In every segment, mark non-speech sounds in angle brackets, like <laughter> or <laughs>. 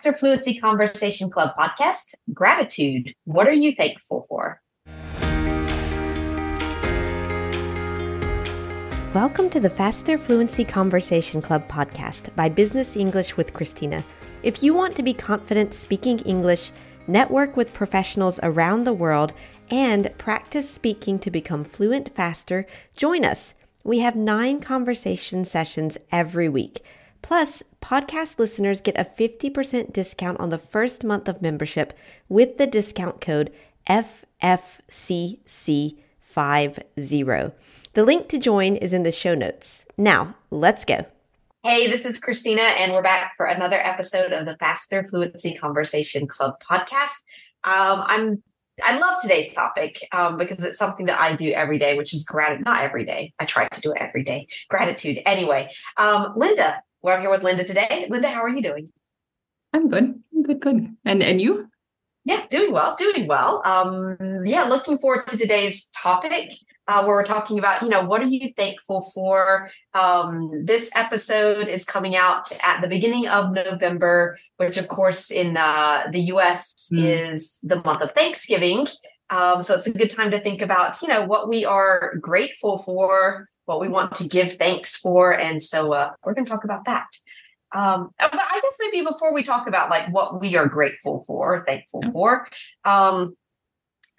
Faster Fluency Conversation Club podcast, Gratitude. What are you thankful for? Welcome to the Faster Fluency Conversation Club podcast by Business English with Christina. If you want to be confident speaking English, network with professionals around the world, and practice speaking to become fluent faster, join us. We have nine conversation sessions every week. Plus, podcast listeners get a 50% discount on the first month of membership with the discount code FFCC50. The link to join is in the show notes. Now, let's go. Hey, this is Christina, and we're back for another episode of the Faster Fluency Conversation Club podcast. Um, I'm I love today's topic um, because it's something that I do every day, which is gratitude. Not every day. I try to do it every day. Gratitude. Anyway, um, Linda, we're here with Linda today. Linda, how are you doing? I'm good. I'm good. Good. And and you? Yeah, doing well. Doing well. Um, yeah, looking forward to today's topic. Uh, where we're talking about, you know, what are you thankful for? Um, this episode is coming out at the beginning of November, which, of course, in uh, the US mm. is the month of Thanksgiving. Um, so it's a good time to think about, you know, what we are grateful for, what we want to give thanks for. And so uh, we're going to talk about that. Um, but I guess maybe before we talk about like what we are grateful for, thankful yeah. for, um,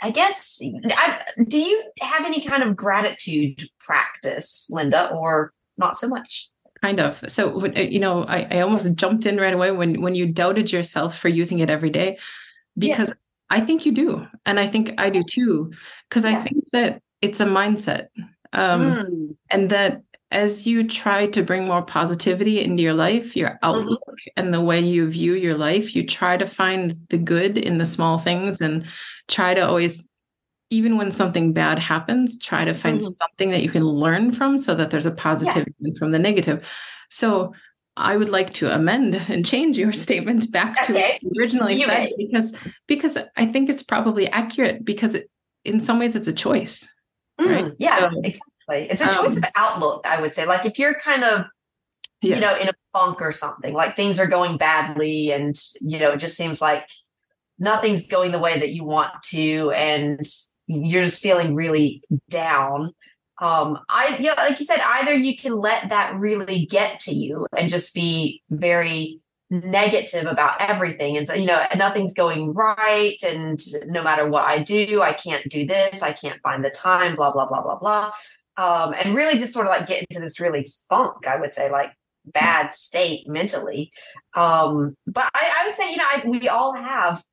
I guess, I, do you have any kind of gratitude practice, Linda, or not so much? Kind of. So, you know, I, I almost jumped in right away when when you doubted yourself for using it every day, because yeah. I think you do, and I think I do too, because yeah. I think that it's a mindset um, mm. and that as you try to bring more positivity into your life your mm-hmm. outlook mm-hmm. and the way you view your life you try to find the good in the small things and try to always even when something bad happens try to find mm-hmm. something that you can learn from so that there's a positivity yeah. from the negative so I would like to amend <laughs> and change your statement back to what you originally you said because because I think it's probably accurate because it, in some ways it's a choice Mm, right? Yeah, so, exactly. It's a choice um, of outlook, I would say. Like if you're kind of, yes. you know, in a funk or something, like things are going badly and, you know, it just seems like nothing's going the way that you want to and you're just feeling really down. Um, I yeah, like you said, either you can let that really get to you and just be very negative about everything. And so you know nothing's going right and no matter what i do i can't do this i can't find the time blah blah blah blah blah. Um, and really just sort of like get into this really funk i would say like bad state mentally. Um, but I, I, would say you know I, we all have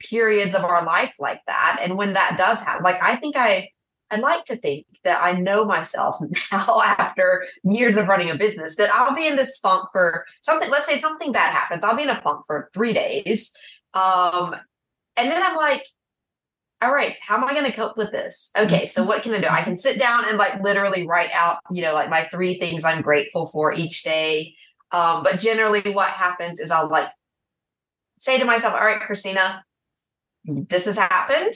periods of our life like that. And when that does happen like i think i I like to think that I know myself <laughs> now after years of running a business that I'll be in this funk for something. Let's say something bad happens. I'll be in a funk for three days. Um, and then I'm like, all right, how am I going to cope with this? Okay, so what can I do? I can sit down and like literally write out, you know, like my three things I'm grateful for each day. Um, but generally, what happens is I'll like say to myself, all right, Christina, this has happened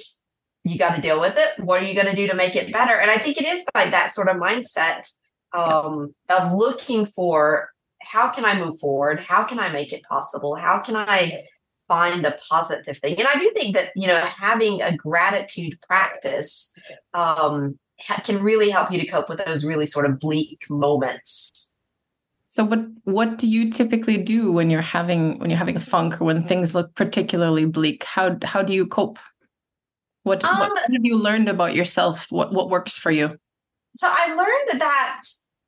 you got to deal with it. What are you going to do to make it better? And I think it is like that sort of mindset um, of looking for how can I move forward? How can I make it possible? How can I find the positive thing? And I do think that, you know, having a gratitude practice um, can really help you to cope with those really sort of bleak moments. So what what do you typically do when you're having when you're having a funk or when things look particularly bleak? How how do you cope? What, um, what have you learned about yourself? What what works for you? So I learned that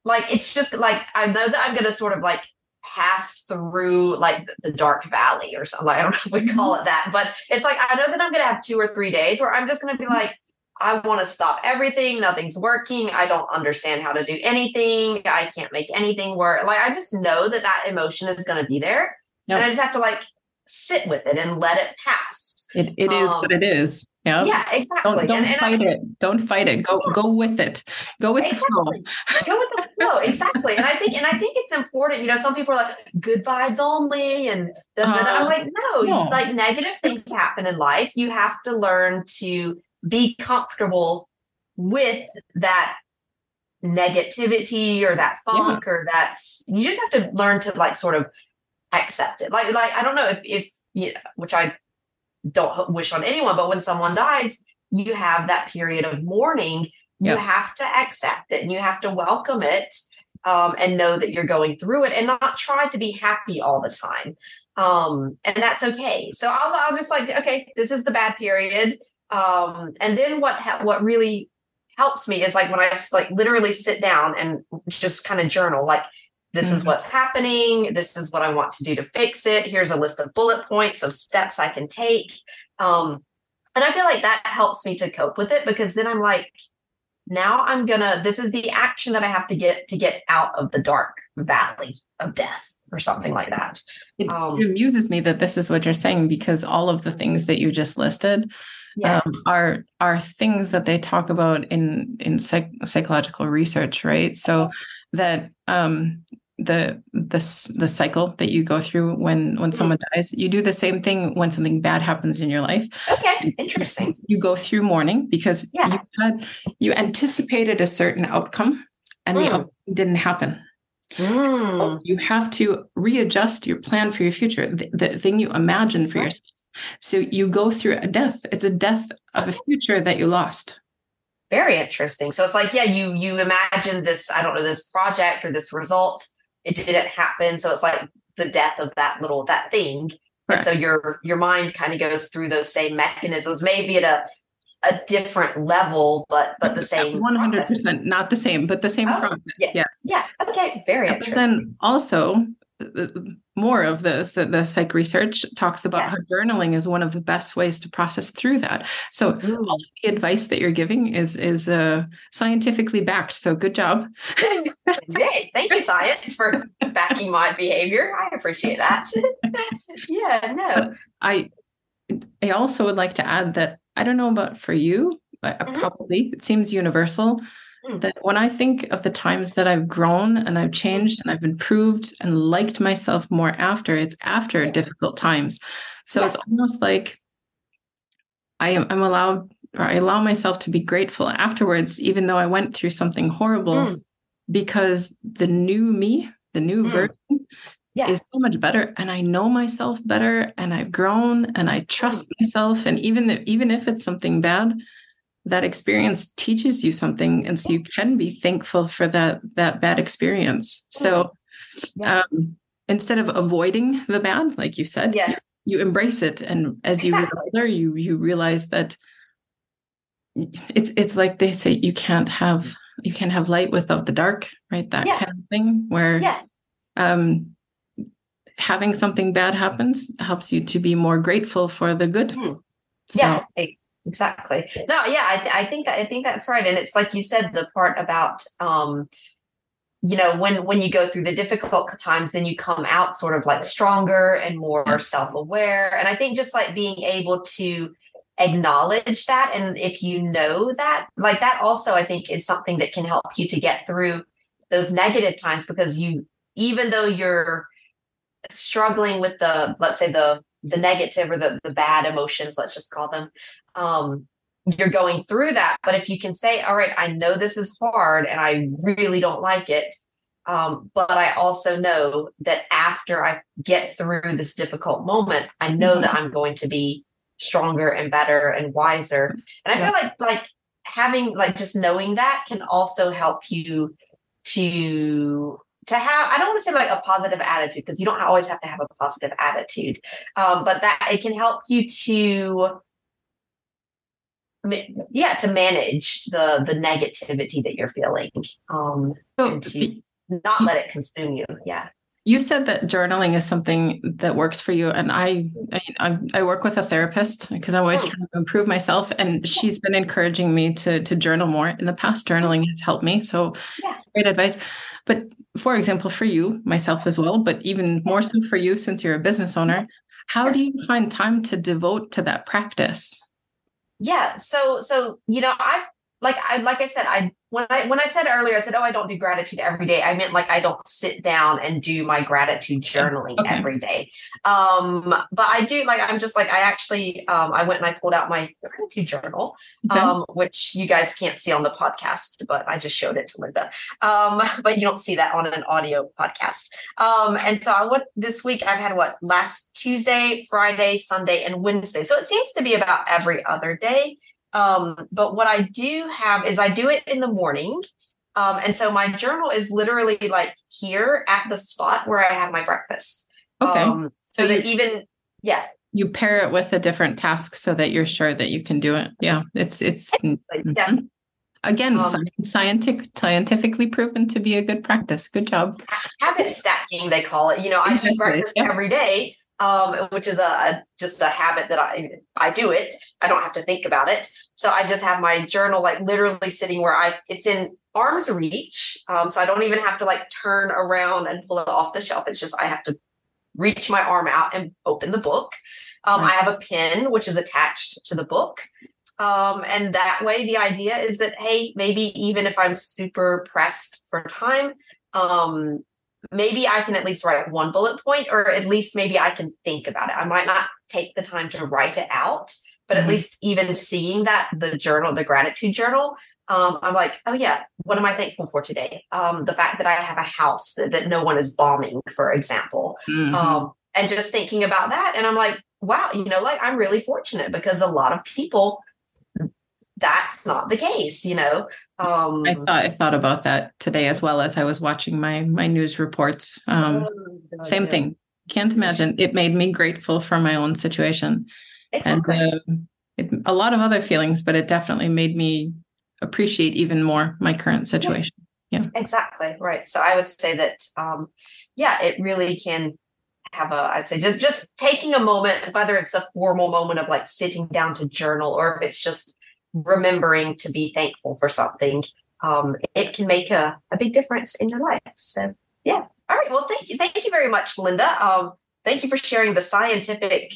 like it's just like I know that I'm gonna sort of like pass through like the dark valley or something. I don't know if we call mm-hmm. it that, but it's like I know that I'm gonna have two or three days where I'm just gonna be like, I want to stop everything. Nothing's working. I don't understand how to do anything. I can't make anything work. Like I just know that that emotion is going to be there, yep. and I just have to like sit with it and let it pass. It, it um, is what it is. Yeah, yeah, exactly. Don't, don't and, and fight I, it. Don't fight it. Go go with it. Go with exactly. the flow. go with the flow. <laughs> Exactly. And I think and I think it's important. You know, some people are like good vibes only, and then, uh, then I'm uh, like, no, no, like negative things happen in life. You have to learn to be comfortable with that negativity or that funk yeah. or that you just have to learn to like sort of accept it. Like like I don't know if if you know, which I don't wish on anyone, but when someone dies, you have that period of mourning. You yep. have to accept it and you have to welcome it um, and know that you're going through it and not try to be happy all the time. Um, and that's okay. So I'll, I'll just like, okay, this is the bad period. Um, and then what, ha- what really helps me is like when I like literally sit down and just kind of journal, like, this mm-hmm. is what's happening. This is what I want to do to fix it. Here's a list of bullet points of steps I can take. Um, and I feel like that helps me to cope with it because then I'm like, now i'm gonna this is the action that i have to get to get out of the dark valley of death or something like that it, um, it amuses me that this is what you're saying because all of the things that you just listed yeah. um, are are things that they talk about in in psych- psychological research right so that um the the the cycle that you go through when when mm-hmm. someone dies you do the same thing when something bad happens in your life okay interesting <laughs> you go through mourning because yeah. you had you anticipated a certain outcome and mm. the outcome didn't happen mm. you have to readjust your plan for your future the, the thing you imagine for right. yourself so you go through a death it's a death of a future that you lost very interesting so it's like yeah you you imagine this i don't know this project or this result it didn't happen. So it's like the death of that little that thing. Right. And so your your mind kind of goes through those same mechanisms, maybe at a a different level, but but the same. One hundred percent, not the same, but the same oh, process. Yeah. Yes. Yeah. Okay. Very interesting. But then also, uh, uh, more of this the psych research talks about yeah. how journaling is one of the best ways to process through that so Ooh. all the advice that you're giving is is uh, scientifically backed so good job Yay. thank you science for backing my behavior i appreciate that <laughs> yeah no i i also would like to add that i don't know about for you but mm-hmm. probably it seems universal. That when I think of the times that I've grown and I've changed and I've improved and liked myself more after, it's after yeah. difficult times. So yeah. it's almost like I am I'm allowed or I allow myself to be grateful afterwards, even though I went through something horrible, mm. because the new me, the new mm. version yeah. is so much better and i know myself better and i've grown and i trust mm. myself and even if, even if it's something bad that experience teaches you something and so you can be thankful for that that bad experience so yeah. um, instead of avoiding the bad like you said yeah. you, you embrace it and as exactly. you get older you you realize that it's it's like they say you can't have you can't have light without the dark right that yeah. kind of thing where yeah. um having something bad happens helps you to be more grateful for the good mm. so, yeah exactly. No yeah I, I think that i think that's right and it's like you said the part about um you know when when you go through the difficult times then you come out sort of like stronger and more self-aware and i think just like being able to acknowledge that and if you know that like that also i think is something that can help you to get through those negative times because you even though you're struggling with the let's say the the negative or the, the bad emotions let's just call them um, you're going through that. But if you can say, all right, I know this is hard and I really don't like it. Um, but I also know that after I get through this difficult moment, I know mm-hmm. that I'm going to be stronger and better and wiser. And I yeah. feel like like having like just knowing that can also help you to to have i don't want to say like a positive attitude because you don't always have to have a positive attitude um, but that it can help you to yeah to manage the the negativity that you're feeling um so, to not let it consume you yeah. You said that journaling is something that works for you and i i, I work with a therapist because i'm always oh. trying to improve myself and she's been encouraging me to to journal more. In the past journaling has helped me so yeah. it's great advice. But for example for you myself as well but even more so for you since you're a business owner how do you find time to devote to that practice yeah so so you know i like i like i said i when I when I said earlier, I said, "Oh, I don't do gratitude every day." I meant like I don't sit down and do my gratitude journaling okay. every day. Um, but I do like I'm just like I actually um, I went and I pulled out my gratitude journal, okay. um, which you guys can't see on the podcast, but I just showed it to Linda. Um, <laughs> but you don't see that on an audio podcast. Um, and so I went this week. I've had what last Tuesday, Friday, Sunday, and Wednesday. So it seems to be about every other day. Um, but what I do have is I do it in the morning. Um, and so my journal is literally like here at the spot where I have my breakfast. Okay. Um, so, so that even, yeah. You pair it with a different task so that you're sure that you can do it. Yeah. It's, it's, mm-hmm. yeah. Again, um, scientific, scientifically proven to be a good practice. Good job. Habit stacking, they call it. You know, I do breakfast yeah. every day, um, which is a just a habit that I I do it. I don't have to think about it. So I just have my journal like literally sitting where I it's in arm's reach. Um, so I don't even have to like turn around and pull it off the shelf. It's just I have to reach my arm out and open the book. Um, I have a pen which is attached to the book. Um, and that way, the idea is that, hey, maybe even if I'm super pressed for time, um, maybe I can at least write one bullet point, or at least maybe I can think about it. I might not take the time to write it out, but mm-hmm. at least even seeing that the journal, the gratitude journal, um, I'm like, oh yeah, what am I thankful for today? Um, the fact that I have a house that, that no one is bombing, for example, mm-hmm. um, and just thinking about that, and I'm like, wow, you know, like I'm really fortunate because a lot of people that's not the case you know? Um i thought i thought about that today as well as i was watching my my news reports. Um oh, God, same yeah. thing. Can't imagine. It made me grateful for my own situation. Exactly. and uh, it, a lot of other feelings but it definitely made me appreciate even more my current situation. Yeah. yeah. Exactly. Right. So i would say that um yeah it really can have a i'd say just just taking a moment whether it's a formal moment of like sitting down to journal or if it's just remembering to be thankful for something, um, it can make a, a big difference in your life. So, yeah. All right. Well, thank you. Thank you very much, Linda. Um, thank you for sharing the scientific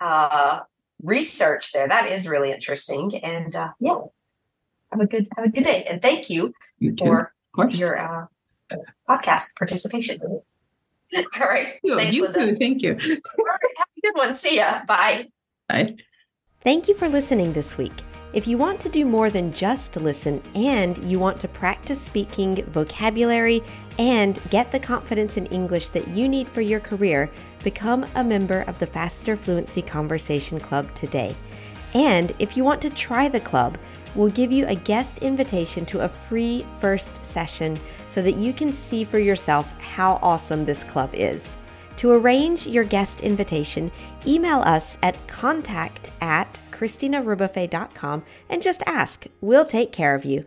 uh, research there. That is really interesting. And uh, yeah, have a good have a good day. And thank you, you for your uh, podcast participation. <laughs> All right. You, Thanks, you Linda. too. Thank you. Have a good one. See ya. Bye. Bye. Thank you for listening this week. If you want to do more than just listen and you want to practice speaking vocabulary and get the confidence in English that you need for your career, become a member of the Faster Fluency Conversation Club today. And if you want to try the club, we'll give you a guest invitation to a free first session so that you can see for yourself how awesome this club is. To arrange your guest invitation, email us at contact at christinarebuffet.com and just ask. We'll take care of you.